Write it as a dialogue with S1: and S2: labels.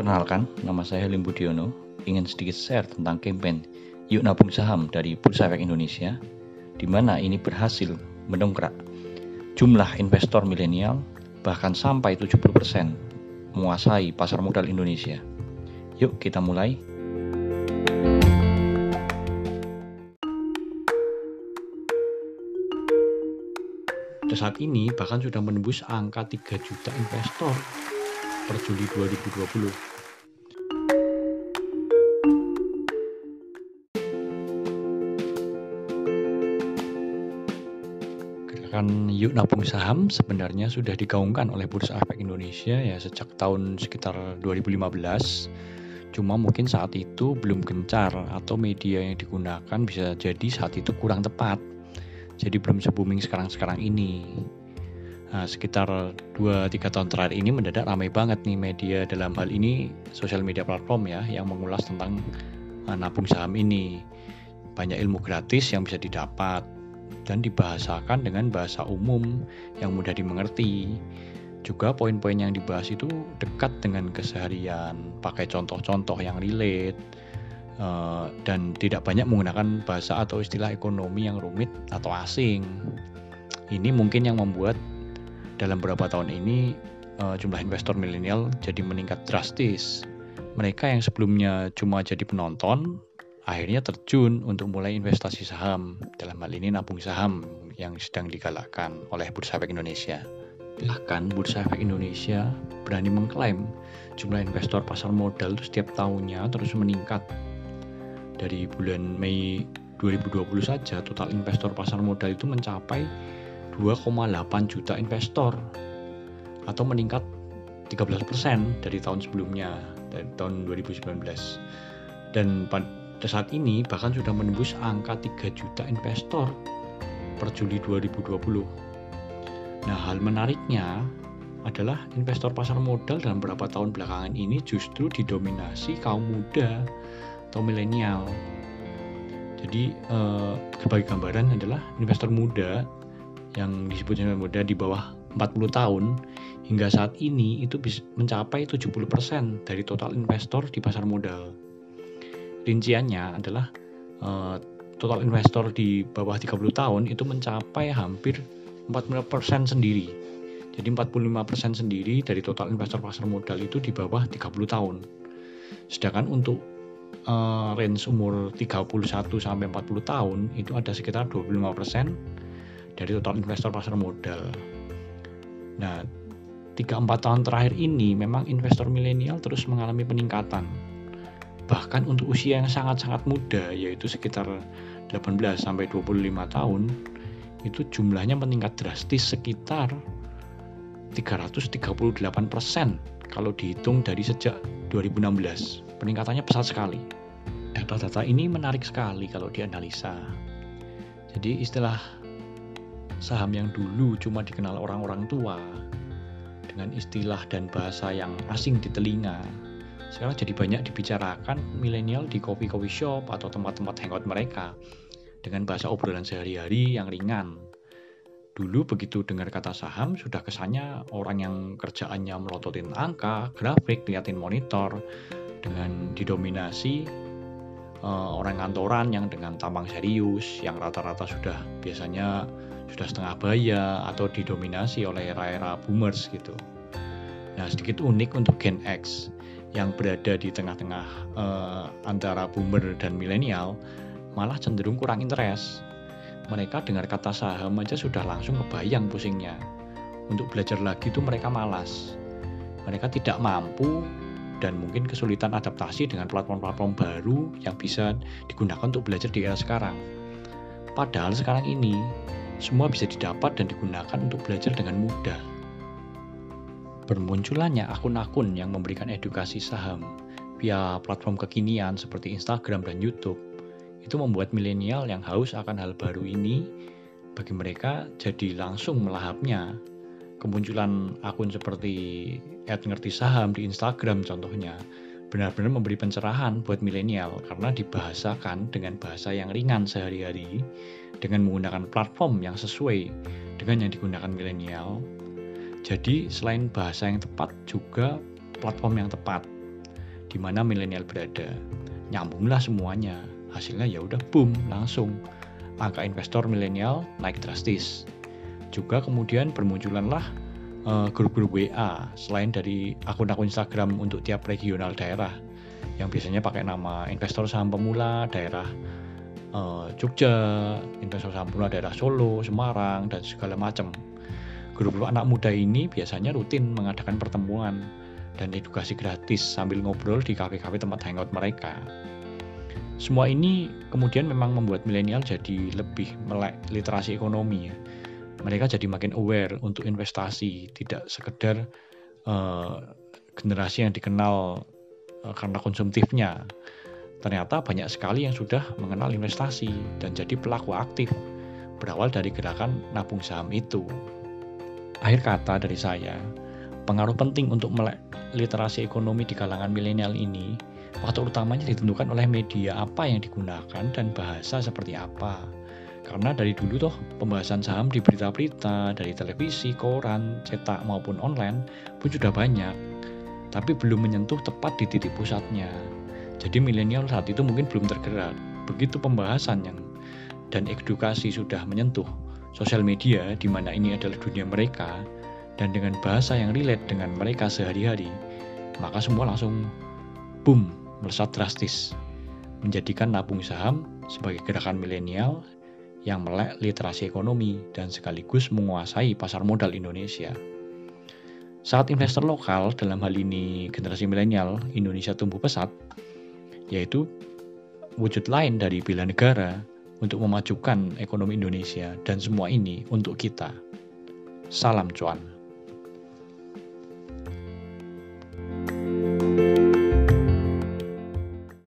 S1: Perkenalkan, nama saya Lim Budiono. Ingin sedikit share tentang campaign Yuk Nabung Saham dari Bursa Efek Indonesia, di mana ini berhasil mendongkrak jumlah investor milenial bahkan sampai 70% menguasai pasar modal Indonesia. Yuk kita mulai. Saat ini bahkan sudah menembus angka 3 juta investor per Juli 2020. Gerakan Yuk Nabung Saham sebenarnya sudah digaungkan oleh Bursa Efek Indonesia ya sejak tahun sekitar 2015. Cuma mungkin saat itu belum gencar atau media yang digunakan bisa jadi saat itu kurang tepat. Jadi belum se-booming sekarang-sekarang ini. Nah, sekitar 2-3 tahun terakhir ini mendadak ramai banget nih media dalam hal ini sosial media platform ya yang mengulas tentang uh, nabung saham ini. Banyak ilmu gratis yang bisa didapat dan dibahasakan dengan bahasa umum yang mudah dimengerti. Juga poin-poin yang dibahas itu dekat dengan keseharian, pakai contoh-contoh yang relate, uh, dan tidak banyak menggunakan bahasa atau istilah ekonomi yang rumit atau asing. Ini mungkin yang membuat dalam beberapa tahun ini uh, jumlah investor milenial jadi meningkat drastis. Mereka yang sebelumnya cuma jadi penonton, akhirnya terjun untuk mulai investasi saham. Dalam hal ini nabung saham yang sedang digalakkan oleh Bursa Efek Indonesia. Bahkan Bursa Efek Indonesia berani mengklaim jumlah investor pasar modal itu setiap tahunnya terus meningkat. Dari bulan Mei 2020 saja total investor pasar modal itu mencapai 2,8 juta investor atau meningkat 13% dari tahun sebelumnya dari tahun 2019 dan saat ini bahkan sudah menembus angka 3 juta investor per Juli 2020 nah hal menariknya adalah investor pasar modal dalam beberapa tahun belakangan ini justru didominasi kaum muda atau milenial jadi eh, gambaran adalah investor muda yang disebut dengan muda di bawah 40 tahun hingga saat ini itu mencapai 70% dari total investor di pasar modal. Rinciannya adalah uh, total investor di bawah 30 tahun itu mencapai hampir 45% sendiri. Jadi 45% sendiri dari total investor pasar modal itu di bawah 30 tahun. Sedangkan untuk uh, range umur 31 sampai 40 tahun itu ada sekitar 25% dari total investor pasar modal. Nah, 3-4 tahun terakhir ini memang investor milenial terus mengalami peningkatan. Bahkan untuk usia yang sangat-sangat muda yaitu sekitar 18 sampai 25 tahun itu jumlahnya meningkat drastis sekitar 338% kalau dihitung dari sejak 2016. Peningkatannya pesat sekali. Data-data ini menarik sekali kalau dianalisa. Jadi istilah saham yang dulu cuma dikenal orang-orang tua dengan istilah dan bahasa yang asing di telinga sekarang jadi banyak dibicarakan milenial di coffee shop atau tempat-tempat hangout mereka dengan bahasa obrolan sehari-hari yang ringan dulu begitu dengar kata saham sudah kesannya orang yang kerjaannya melototin angka, grafik, liatin monitor dengan didominasi uh, orang kantoran yang dengan tampang serius yang rata-rata sudah biasanya sudah setengah baya atau didominasi oleh era-era boomers gitu. Nah, sedikit unik untuk Gen X yang berada di tengah-tengah uh, antara boomer dan milenial malah cenderung kurang interest. Mereka dengar kata saham aja sudah langsung kebayang pusingnya. Untuk belajar lagi itu mereka malas. Mereka tidak mampu dan mungkin kesulitan adaptasi dengan platform-platform baru yang bisa digunakan untuk belajar di era sekarang. Padahal sekarang ini semua bisa didapat dan digunakan untuk belajar dengan mudah. Bermunculannya akun-akun yang memberikan edukasi saham via platform kekinian seperti Instagram dan YouTube itu membuat milenial yang haus akan hal baru ini bagi mereka jadi langsung melahapnya. Kemunculan akun seperti Ngerti Saham di Instagram contohnya benar-benar memberi pencerahan buat milenial karena dibahasakan dengan bahasa yang ringan sehari-hari dengan menggunakan platform yang sesuai dengan yang digunakan milenial. Jadi selain bahasa yang tepat juga platform yang tepat. di mana milenial berada. Nyambunglah semuanya. Hasilnya ya udah boom langsung. Angka investor milenial naik drastis. Juga kemudian bermunculanlah uh, grup-grup WA selain dari akun-akun Instagram untuk tiap regional daerah yang biasanya pakai nama investor saham pemula daerah uh, Jogja, investor saham pemula daerah Solo, Semarang dan segala macam. Grup-grup anak muda ini biasanya rutin mengadakan pertemuan dan edukasi gratis sambil ngobrol di kafe-kafe tempat hangout mereka. Semua ini kemudian memang membuat milenial jadi lebih melek literasi ekonomi ya. Mereka jadi makin aware untuk investasi, tidak sekedar uh, generasi yang dikenal uh, karena konsumtifnya. Ternyata banyak sekali yang sudah mengenal investasi dan jadi pelaku aktif berawal dari gerakan nabung saham itu. Akhir kata dari saya, pengaruh penting untuk melek literasi ekonomi di kalangan milenial ini, faktor utamanya ditentukan oleh media apa yang digunakan dan bahasa seperti apa. Karena dari dulu toh pembahasan saham di berita-berita, dari televisi, koran, cetak maupun online pun sudah banyak. Tapi belum menyentuh tepat di titik pusatnya. Jadi milenial saat itu mungkin belum tergerak. Begitu pembahasan yang dan edukasi sudah menyentuh sosial media di mana ini adalah dunia mereka, dan dengan bahasa yang relate dengan mereka sehari-hari, maka semua langsung boom, melesat drastis, menjadikan nabung saham sebagai gerakan milenial yang melek literasi ekonomi dan sekaligus menguasai pasar modal Indonesia. Saat investor lokal, dalam hal ini generasi milenial Indonesia tumbuh pesat, yaitu wujud lain dari bela negara untuk memajukan ekonomi Indonesia dan semua ini untuk kita. Salam cuan. thank you